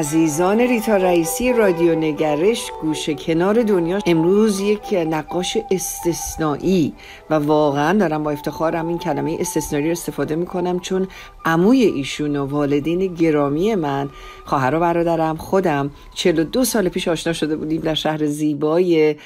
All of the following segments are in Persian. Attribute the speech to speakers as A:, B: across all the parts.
A: عزیزان ریتا رئیسی رادیو نگرش گوشه کنار دنیا. امروز یک نقاش استثنایی و واقعا دارم با افتخارم این کلمه استثنایی رو استفاده می‌کنم چون عموی ایشون و والدین گرامی من خواهر و برادرم خودم 42 سال پیش آشنا شده بودیم در شهر زیبای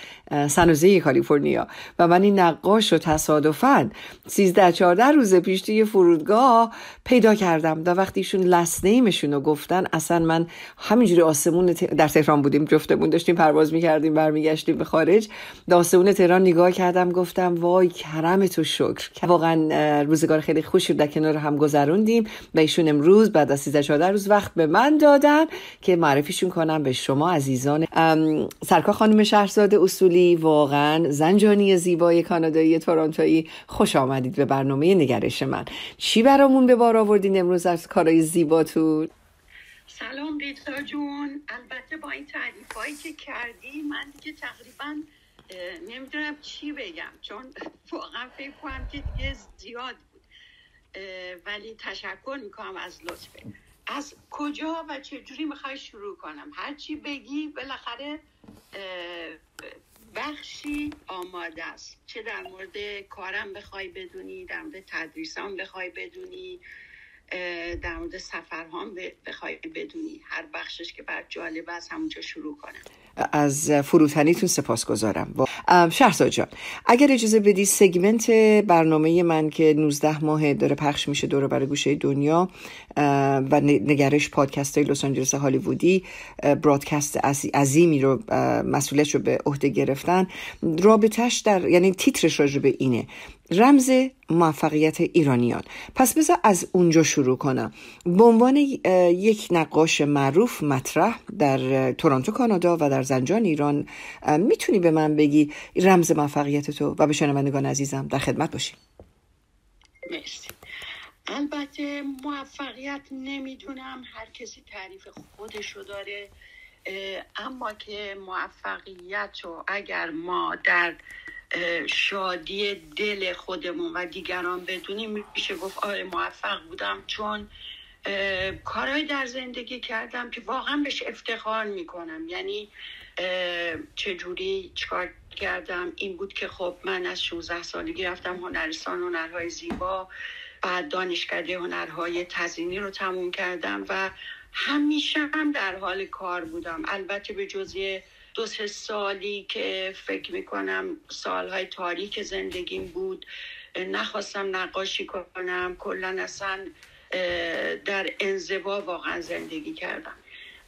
A: سنوزه کالیفرنیا و من این نقاش رو تصادفا 13 14 روز پیش توی فرودگاه پیدا کردم و وقتی ایشون لسنیمشون رو گفتن اصلا من همینجوری آسمون در تهران بودیم جفتمون داشتیم پرواز می‌کردیم برمیگشتیم به خارج به آسمون تهران نگاه کردم گفتم وای کرم تو شکر. واقعا روزگار خیلی خوشی در کنار هم گذروندیم و ایشون امروز بعد از 13 14 روز وقت به من دادن که معرفیشون کنم به شما عزیزان سرکا خانم شهرزاد اصولی. واقعا زنجانی زیبای کانادایی تورنتویی. خوش آمدید به برنامه نگرش من. چی برامون به بار آوردین امروز از کارهای زیباتون؟
B: سلام ریتا جون. البته با این تعریف هایی که کردی من دیگه تقریبا نمی‌دونم چی بگم. چون واقعا فکر کنم که دیگه زیاد ولی تشکر می‌کنم از لطفه. از کجا و چجوری می‌خوای شروع کنم؟ هرچی بگی بالاخره بخشی آماده است. چه در مورد کارم بخوای بدونی در مورد تدریسام بخوای بدونی در مورد سفرهام بخوای بدونی. هر بخشش که بر جالب است همونجا شروع کنم.
A: از فروتنیتون سپاس گذارم. شهرزاد جان اگر اجازه بدی سگمنت برنامه من که 19 ماه داره پخش میشه دوره برای گوشه دنیا و نگرش پادکست های لس آنجلس هالیوودی برادکست عظیمی رو مسئولیتش رو به عهده گرفتن رابطش در یعنی تیترش راجع به اینه. رمز موفقیت ایرانیان. پس بذار از اونجا شروع کنم. به عنوان یک نقاش معروف مطرح در تورنتو کانادا و در زنجان ایران می‌تونی به من بگی رمز موفقیت تو و به شنوندگان عزیزم در خدمت باشی
B: مرسی. البته موفقیت نمی‌دونم هر کسی تعریف خودشو داره اما که موفقیت رو اگر ما در شادی دل خودمون و دیگران بدونیم میشه گفت آره موفق بودم چون کارهایی در زندگی کردم که واقعا بهش افتخار می‌کنم. یعنی چجوری چکار کردم؟ این بود که خب من از 16 سالگی رفتم هنرستان هنرهای زیبا بعد دانشکده هنرهای تزینی رو تموم کردم و همیشه هم در حال کار بودم. البته به جزی دو سه سالی که فکر می‌کنم سالهای تاریک زندگیم بود نخواستم نقاشی کنم. کلا اصلا در انزوا واقعا زندگی کردم.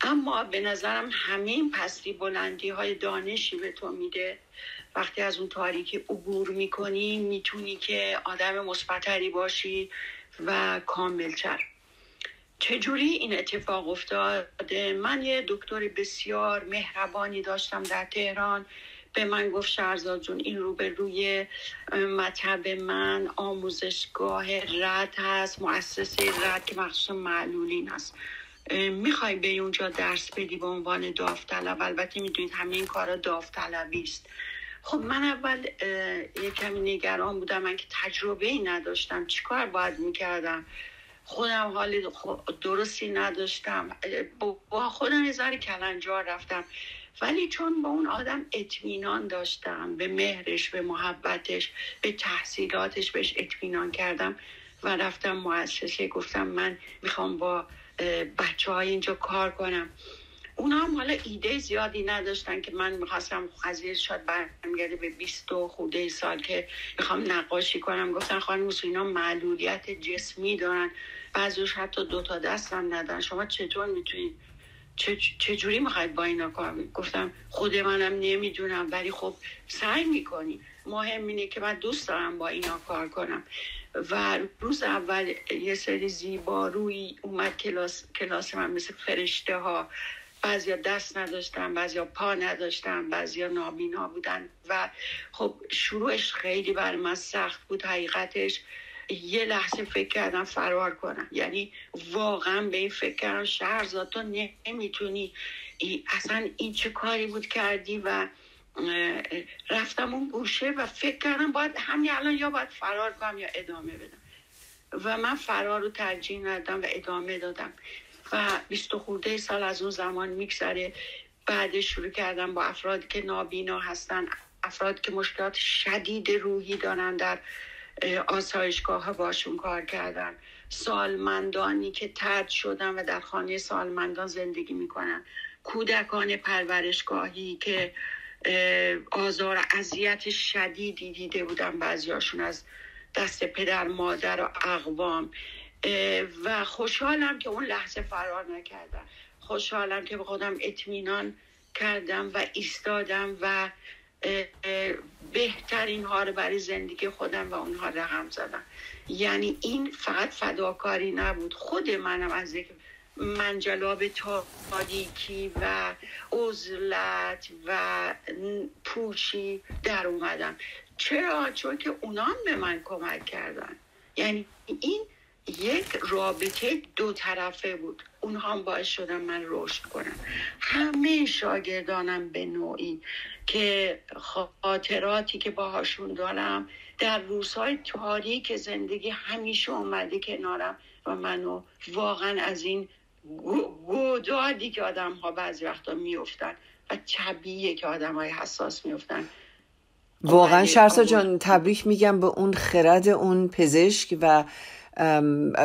B: اما به نظرم همه این پستی بلندی های دانشی به تو میده. وقتی از اون تاریکی عبور می‌کنی می‌تونی که آدم مثبتری باشی و کاملتر. چجوری این اتفاق افتاده؟ من یه دکتر بسیار مهربانی داشتم در تهران. به من گفت شهرزاد جون این رو به روی مطب من آموزشگاه رد هست مؤسسه رد که مخصوص معلولین هست. می‌خوای به اونجا درس بدی به عنوان داوطلب؟ البته می‌دونید همه این کارا داوطلبی است. خب من اول یه کمی نگران بودم من که تجربه ای نداشتم. چیکار باید می‌کردم؟ خودم حال درستی نداشتم. با خودم یه کلنجار رفتم. ولی چون با اون آدم اطمینان داشتم به مهرش به محبتش به تحصیلاتش بهش اطمینان کردم و رفتم مؤسسه. گفتم من می‌خوام با بچه های اینجا کار کنم. اونا هم حالا ایده زیادی نداشتن که من می‌خواستم قضیه شاید برمیگرده به 20 خوده سال که می‌خوام نقاشی کنم. گفتن خانم اینا معلولیت جسمی دارن. بعضیش حتی دو تا دست هم ندارن شما چطور می‌تونید چجوری می‌خواید با اینا کار گفتم خود منم نمی‌دونم ولی خب سعی می‌کنی. مهم اینه که من دوست دارم با اینا کار کنم. و روز اول یه سری زیبا روی اومد کلاس, کلاس من مثل فرشته ها بعضیا دست نداشتن بعضیا پا نداشتن بعضیا نابینا بودن. و خب شروعش خیلی بر من سخت بود حقیقتش یه لحظه فکر کردم فرار کنم. یعنی واقعا به این فکر کردم شهرزاد تو نمی‌تونی. اصلا این چه کاری بود کردی و رفتم اون گوشه و فکر کردم باید همین الان یا باید فرار کنم یا ادامه بدم. و من فرار رو ترجیح ندادم و ادامه دادم. و بیست خورده سال از اون زمان میگذره. بعد شروع کردم با افرادی که نابینا هستن افراد که مشکلات شدید روحی دارن در آسایشگاه ها باشون کار کردن. سالمندانی که ترد شدن و در خانه سالمندان زندگی می‌کنن. کودکان پرورشگاهی که آزار اذیت شدیدی دیده بودن بعضیاشون از دست پدر مادر و اقوام. و خوشحالم که اون لحظه فرار نکردم خوشحالم که به خودم اطمینان کردم و ایستادم و بهترین ها رو برای زندگی خودم و اونها رقم زدم. یعنی این فقط فداکاری نبود. خود منم از یک منجلاب تاریکی و عزلت و پوشی در اومدم. چرا؟ چون که اونا به من کمک کردن. یعنی این یک رابطه دو طرفه بود. اونها هم باعث شدن من رشد کنم. همه شاگردانم به نوعی که خاطراتی که باهاشون دارم در روزهای تاریک زندگی همیشه اومده کنارم و منو واقعا از این گودادی که آدم ها بعضی وقتا میفتن و طبیعیه که آدم های حساس میفتن
A: واقعا شرسا جان تبریک میگم به اون خرد اون پزشک و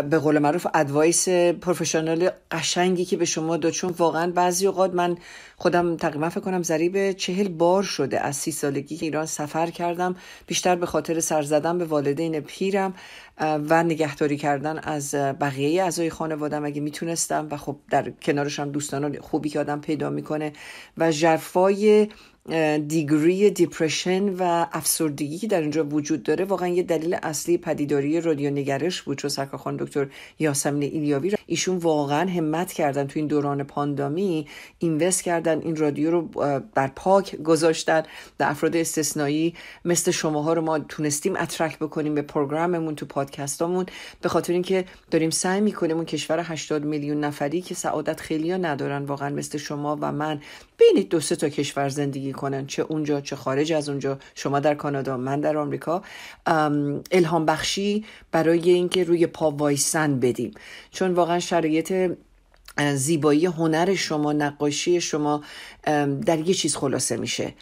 A: به قول معروف ادوایس پروفشنال قشنگی که به شما داد. چون واقعا بعضی اوقات من خودم تقریبا فکر کنم ضریب چهل بار شده از سی سالگی که ایران سفر کردم. بیشتر به خاطر سر زدن به والدین پیرم و نگهداری کردن از بقیه اعضای خانوادم. اگه می‌تونستم و خب در کنارشم دوستان خوبی که آدم پیدا می‌کنه و جرفای دیگری دیپرشن و افسردگی که در اینجا وجود داره واقعا یه دلیل اصلی پدیداری رادیو نگرش بود چون سرکارخان دکتر یاسمین ایلیاوی ایشون واقعا همت کردن تو این دوران پاندامی اینوست کردن این رادیو رو بر پاک گذاشتن در افراد استثنایی مثل شماها رو ما تونستیم اترک بکنیم به پروگراممون تو پادکستامون. به خاطر اینکه داریم سعی می‌کنیم اون کشور 80 میلیون نفری که سعادت خیلی ندارن واقعا مثل شما و من بین دو سه تا کشور زندگی کنن چه اونجا چه خارج از اونجا. شما در کانادا من در آمریکا. الهام بخشی برای اینکه روی پا وایسن بدیم. چون واقعا شرایط زیبایی هنر شما نقاشی شما در یه چیز خلاصه میشه.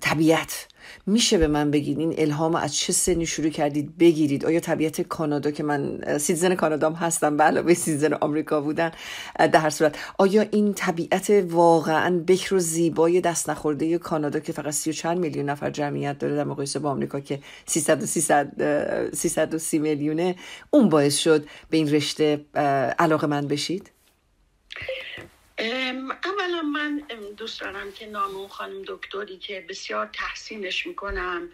A: طبیعت. میشه به من بگید این الهام از چه سنی شروع کردید بگیرید؟ آیا طبیعت کانادا که من citizen کانادا هستم به علاوه citizen آمریکا بودن در هر صورت. آیا این طبیعت واقعا بکر و زیبای دست نخورده کانادا که فقط سی و چند میلیون نفر جمعیت داره در مقایسه با آمریکا که 300 و 330 میلیونه اون باعث شد به این رشته علاقه من بشید؟
B: اولا من دوست دارم که نام اون خانم دکتری که بسیار تحسینش می‌کنم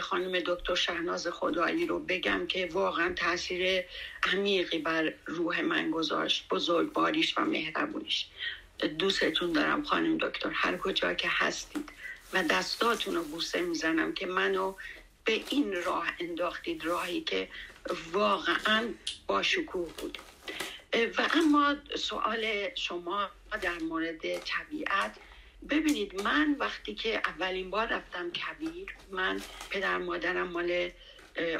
B: خانم دکتر شهناز خدایی رو بگم که واقعا تاثیر عمیقی بر روح من گذاشت بزرگواریش و مهربونیش. دوستتون دارم خانم دکتر هر کجا که هستید. و دستاتون رو بوسه می‌زنم که منو به این راه انداختید راهی که واقعا با شکوه بود. و اما سوال شما در مورد طبیعت. ببینید من وقتی که اولین بار رفتم کبیر من پدر مادرم مال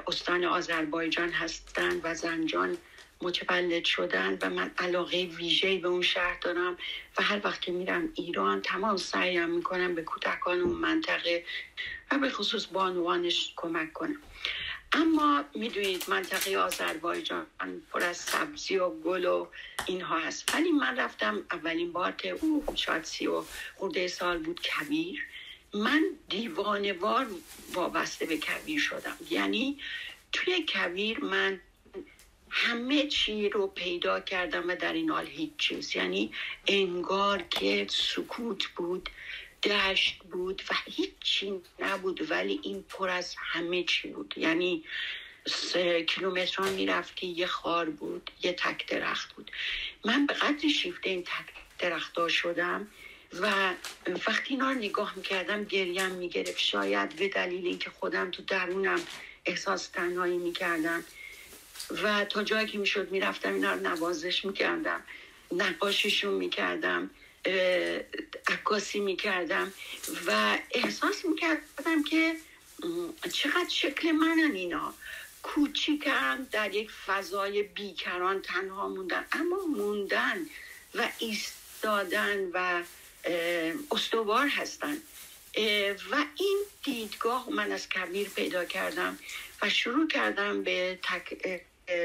B: استان آذربایجان هستند و زنجان متولد شدن و من علاقه ویژه‌ای به اون شهر دارم و هر وقت که میرم ایران تمام سعیم می‌کنم به کودکان اون منطقه و به خصوص بانوانش کمک کنم. اما می‌دونید منطقه آذربایجان پر از سبزی و گل و اینها هست. ولی من رفتم اولین بار که او شاید سی و خورده سال بود کبیر. من دیوانوار وابسته به کبیر شدم. یعنی توی کبیر من همه چی رو پیدا کردم و در این حال هیچ چیز. یعنی انگار که سکوت بود. دشت بود و هیچی نبود ولی این پر از همه چی بود. یعنی سه کیلومتر می‌رفتی یه خار بود یه تک درخت بود. من به قدر شیفته این تک درخت شدم و وقتی اینا رو نگاه می‌کردم گریم می‌گرفت. شاید به دلیل اینکه خودم تو درونم احساس تنهایی می‌کردم و تا جایی که می‌شد می‌رفتم اینا رو نوازش می‌کردم نقاشیشون می‌کردم. عکاسی می‌کردم و احساس می‌کردم که چقدر شکل منن اینا. کوچیکن در یک فضای بیکران تنها موندن اما موندن و ایستادن و استوار هستن. و این دیدگاه من از کبیر پیدا کردم و شروع کردم به تک,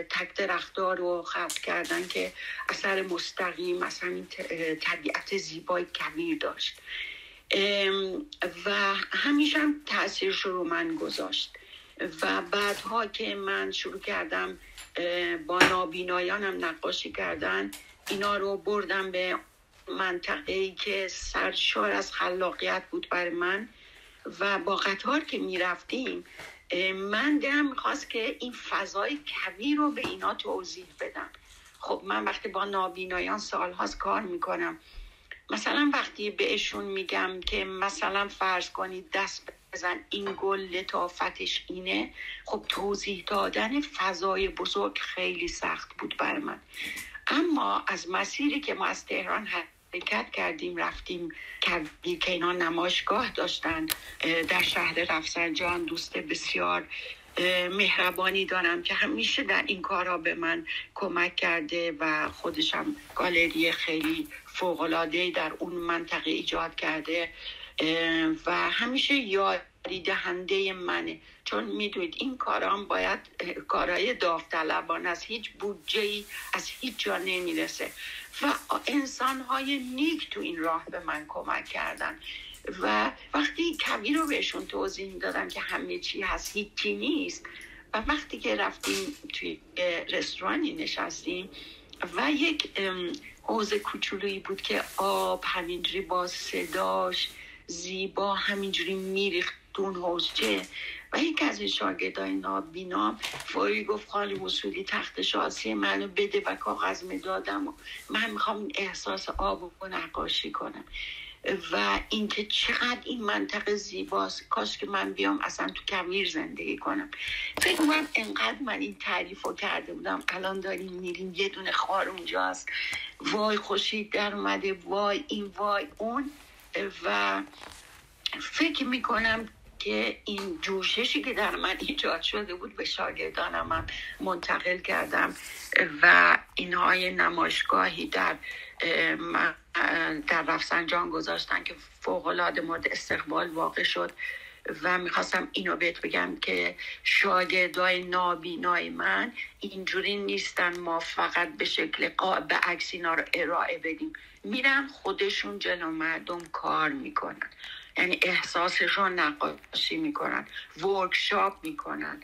B: تک درختار رو خلق کردن که اثر مستقیم از همین طبیعت زیبای کبیر داشت. و همیشه هم تاثیرش رو من گذاشت. و بعدها که من شروع کردم با نابینایانم نقاشی کردن اینا رو بردم به منطقه ای که سرشار از خلاقیت بود بر من. و با قطار که می‌رفتیم من دلم می‌خواست که این فضای کوی رو به اینا توضیح بدم. خب من وقتی با نابینایان سالهاست کار می‌کنم. مثلا وقتی بهشون میگم که مثلا فرض کنید دست بزن این گل لطافتش اینه خب توضیح دادن فضای بزرگ خیلی سخت بود بر من. اما از مسیری که ما از تهران حرکت کردیم رفتیم که اینا نمایشگاه داشتن در شهر رفسنجان. دوست بسیار مهربانی دارم که همیشه در این کارها به من کمک کرده و خودشم گالری خیلی فوقلاده در اون منطقه ایجاد کرده و همیشه یاری دهنده منه. چون می‌دونید این کارام باید کارهای داوطلبان از هیچ بودجه از هیچ جا نمی‌رسه. و انسان های نیک تو این راه به من کمک کردن. و وقتی کبیر رو بهشون توضیح می‌دادم که همه چی هست هیچی نیست. و وقتی که رفتیم توی رستورانی نشستیم و یک حوز کوچولویی بود که آب همینجوری با صداش زیبا همینجوری میریخت. دون حوزچه و یک از این شاگردای نابینا. فوری گفت خالی وصولی تخت شاسی منو بده و کاغذ می‌دادم و من می‌خوام احساس آب و نقاشی کنم. و اینکه چقدر این منطقه زیباست کاش که من بیام اصلا تو کمیر زندگی کنم. فکر کنم انقدر من این تعریف رو کرده بودم. الان داریم میریم یه دونه خار اونجاست. وای خوشید در اومده وای این وای اون. و فکر می‌کنم که این جوششی که در من ایجاد شده بود به شاگردانم من منتقل کردم و اینهای نمایشگاهی در در رفسنجان گذاشتن که فوقالعاده مورد استقبال واقع شد و می‌خواستم اینو بهت بگم که شاگردای نابینای من اینجوری نیستن ما فقط به شکل به عکس اینا رو ارائه بدیم. میرن خودشون جلو مردم کار می‌کنن. یعنی احساسشون نقاشی می‌کنن ورکشاپ می‌کنن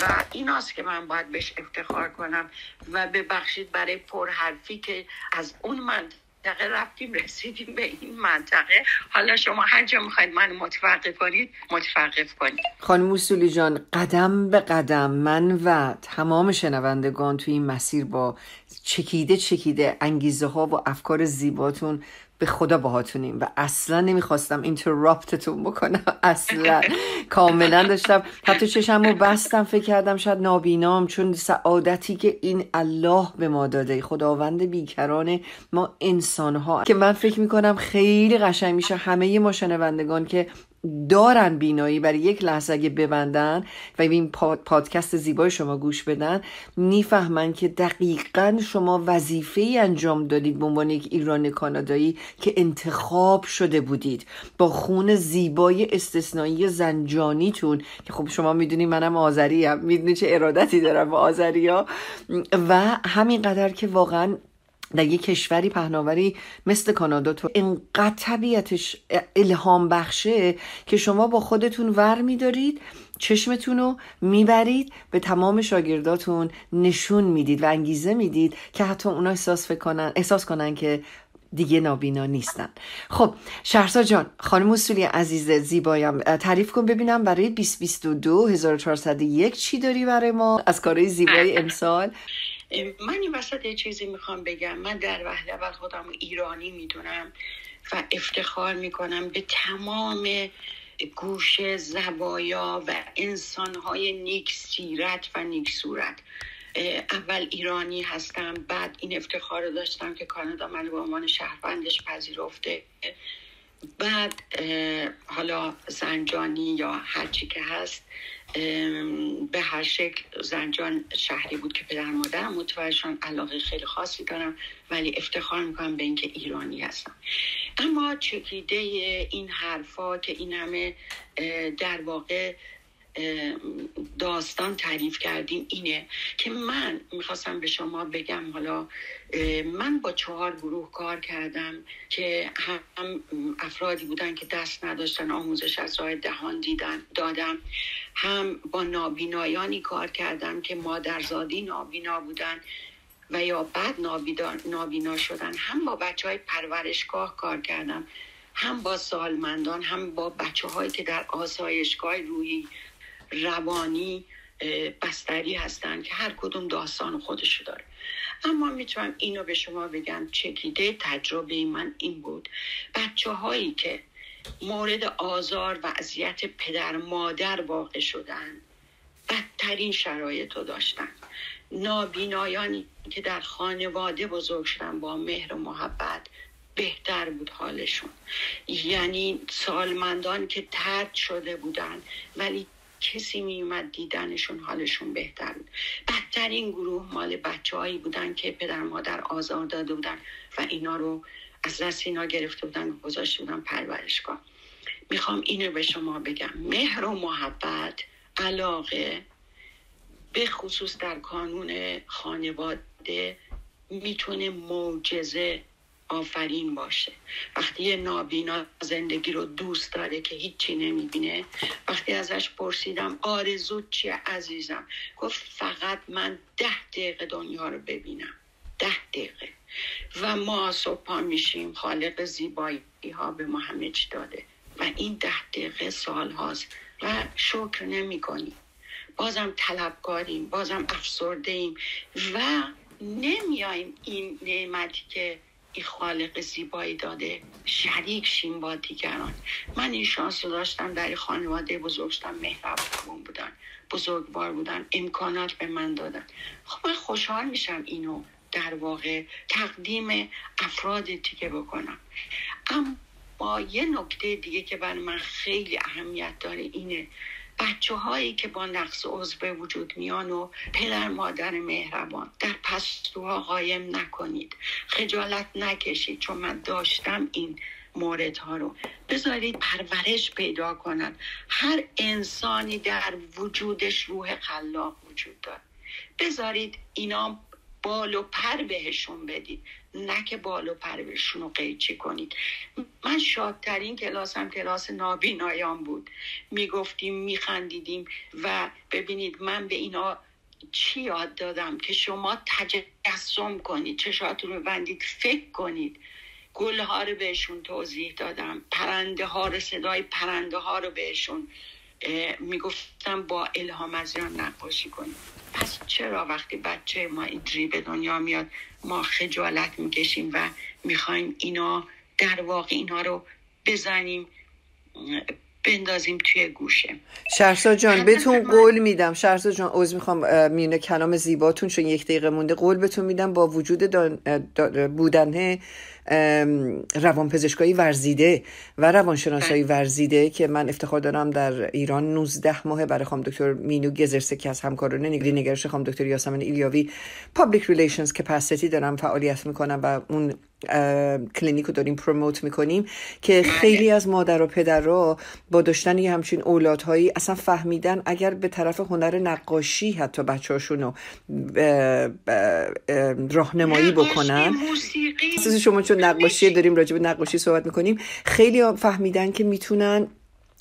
B: و این است که من باید بهش افتخار کنم و ببخشید برای پرحرفی که از اون منطقه رفتیم رسیدیم به این منطقه. حالا شما هر جا می‌خواید من متوقف کنید متوقف کنید.
A: خانم موسولی جان قدم به قدم من و تمام شنوندگان توی این مسیر با چکیده چکیده انگیزه ها و افکار زیباتون به خدا باهاتونیم و اصلا نمی‌خواستم اینتراپتتون بکنم. اصلا. کاملا داشتم حتی چشم رو بستم فکر کردم شاید نابینام چون سعادتی که این الله به ما داده. خداوند بیکران ما انسان ها که من فکر می‌کنم خیلی قشنگ میشه همه ما شنوندگان که دارن بینایی برای یک لحظه اگه ببندن و این پادکست زیبای شما گوش بدن می‌فهمن که دقیقا شما وظیفه ای انجام دادید به عنوان یک ایران کانادایی که انتخاب شده بودید. با خون زیبای استثنایی زنجانیتون که خب شما می‌دونی منم آذری هم می‌دونی چه ارادتی دارم با آذری ها و همینقدر که واقعا در یک کشوری پهناوری مثل کانادا تو انقدر طبیعتش الهام بخشه که شما با خودتون ور میدارید چشمتون رو می‌برید به تمام شاگرداتون نشون می‌دید و انگیزه می‌دید که حتی اونا احساس کنن احساس کنن که دیگه نابینا نیستن. خب شهرزا جان خانم اصولی عزیز زیبایم تعریف کن ببینم برای 2022 1401 چی داری برای ما؟ از کارهای زیبای امسال.
B: من این وسط یه چیزی می‌خوام بگم. من در وحده اول خودم ایرانی می‌دونم و افتخار می‌کنم به تمام گوش زوایا و انسانهای نیک سیرت و نیک صورت. اول ایرانی هستم بعد این افتخار رو داشتم که کانادا من به عنوان شهروندش پذیرفته. بعد حالا زنجانی یا هرچی که هست به هر شکل زنجان شهری بود که پدر مادرم متوجهشان علاقه خیلی خاصی دارم ولی افتخار می‌کنم به اینکه ایرانی هستم. اما چکیده این حرفا که این همه در واقع داستان تعریف کردیم اینه که من می‌خواستم به شما بگم حالا من با چهار گروه کار کردم که هم افرادی بودن که دست نداشتن آموزش از راه دهان دیدن دادم. هم با نابینایانی کار کردم که مادرزادی نابینا بودن و یا بعد نابینا شدن. هم با بچه های پرورشگاه کار کردم. هم با سالمندان هم با بچه هایی که در آسایشگاه روی روانی بستری هستن که هر کدوم داستان خودشو داره. اما می‌تونم اینو به شما بگم چکیده تجربه من این بود. بچه هایی که مورد آزار و اذیت پدر مادر واقع شدن بدترین شرایط رو داشتن. نابینایانی که در خانواده بزرگ شدن با مهر و محبت بهتر بود حالشون. یعنی سالمندان که ترد شده بودن ولی کسی می اومد دیدنشون حالشون بهتر بود. بدترین گروه مال بچه هایی بودن که پدر مادر آزار داده بودن و اینا رو از دست اینا گرفته بودن و گذاشته بودن پرورشگاه. می‌خوام اینو به شما بگم. مهر و محبت علاقه به خصوص در کانون خانواده می‌تونه معجزه آفرین باشه. وقتی یه نابینا زندگی رو دوست داره که هیچی نمی‌بینه وقتی ازش پرسیدم آرزو چیه عزیزم؟ گفت فقط من ده دقیقه دنیا رو ببینم. ده دقیقه. و ما صبح میشیم خالق زیبایی ها به ما همه چی داده. و این ده دقیقه سال هاست و شکر نمی کنیم بازم طلبکاریم بازم افسرده ایم و نمیاییم این نعمتی که این خالق زیبایی داده. شریک شیم با دیگران. من این شانس رو داشتم در خانواده بزرگ شدم مهربان بودن بزرگوار بودن امکانات به من دادن. خب من خوشحال میشم اینو در واقع تقدیم افراد دیگه بکنم. اما یه نکته دیگه که برای من خیلی اهمیت داره اینه. بچه هایی که با نقص عضو به وجود میان و پدر مادر مهربان. در پستوها قایم نکنید. خجالت نکشید چون من داشتم این موردها رو. بذارید پرورش پیدا کنن هر انسانی در وجودش روح خلاق وجود داره بذارید اینا بال و پر بهشون بدید. نه که بال و پر بهشون رو قیچی کنید. من شادترین کلاسم کلاس نابینایان بود. می‌گفتیم میخندیدیم و ببینید من به اینا چی یاد دادم که شما تجسم کنید چشاتون رو بندید فکر کنید. گلها رو بهشون توضیح دادم پرنده ها رو صدای پرنده ها رو بهشون. می‌گفتم با الهام از نقاشی کنید پس چرا وقتی بچه ما اینجوری به دنیا میاد ما خجالت می‌کشیم و می‌خوایم اینا در واقع اینا رو بزنیم بندازیم توی گوشه؟
A: شهرزاد جان بهتون قول میدم. شهرزاد جان عوض می‌خوام میونه کلام زیباتون چون یک دقیقه مونده. قول بهتون میدم با وجود بودن روانپزشکایی ورزیده و روانشناسایی. ورزیده که من افتخار دارم در ایران 19 ماه برای خانم دکتر مینو گزرسه که از همکاران نگری نگرش خانم دکتر یاسمن ایلیاوی public relations capacity دارم فعالیت می‌کنم و اون کلینیک رو داریم promote می‌کنیم که بله. خیلی از مادر و پدرها با داشتن یه همچین اولادهایی اصلا فهمیدن اگر به طرف هنر نقاشی حتی بچه هاشون راهنمایی بکنن شما چون نقاشی داریم راجع به نقاشی صحبت می‌کنیم. خیلی فهمیدن که می‌تونن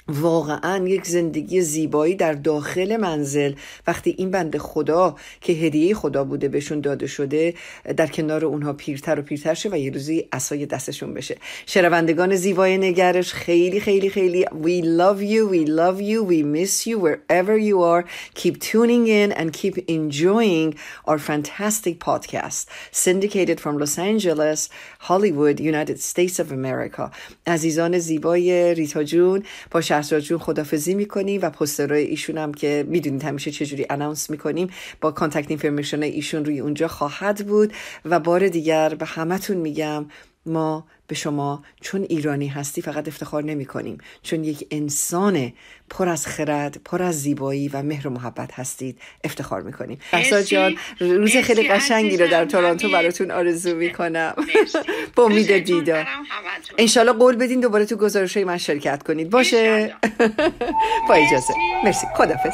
A: واقعا یک زندگی زیبایی در داخل منزل. وقتی این بند خدا که هدیه خدا بوده بهشون داده شده در کنار اونها پیرتر و پیرتر شه و یه روزی اسای دستشون بشه. شنوندگان زیبای نگرش خیلی خیلی خیلی we love you we love you we miss you wherever you are. Keep tuning in and keep enjoying our fantastic podcast. Syndicated from Los Angeles Hollywood United States of America. عزیزان زیبای ریتا جون با شهرزاد جون خدافزی می‌کنیم و پوسترهای ایشون هم که می‌دونید همیشه چجوری announce می‌کنیم با contact information ایشون روی اونجا خواهد بود. و بار دیگر به همتون میگم ما به شما چون ایرانی هستی فقط افتخار نمی کنیم. چون یک انسان پر از خرد پر از زیبایی و مهر و محبت هستید افتخار می کنیم. جان روز خیلی قشنگی رو در تورانتو براتون آرزو می کنم. با امید دیدار. انشالله قول بدین دوباره تو گزارش من شرکت کنید. باشه. با اجازه. مرسی. خدافز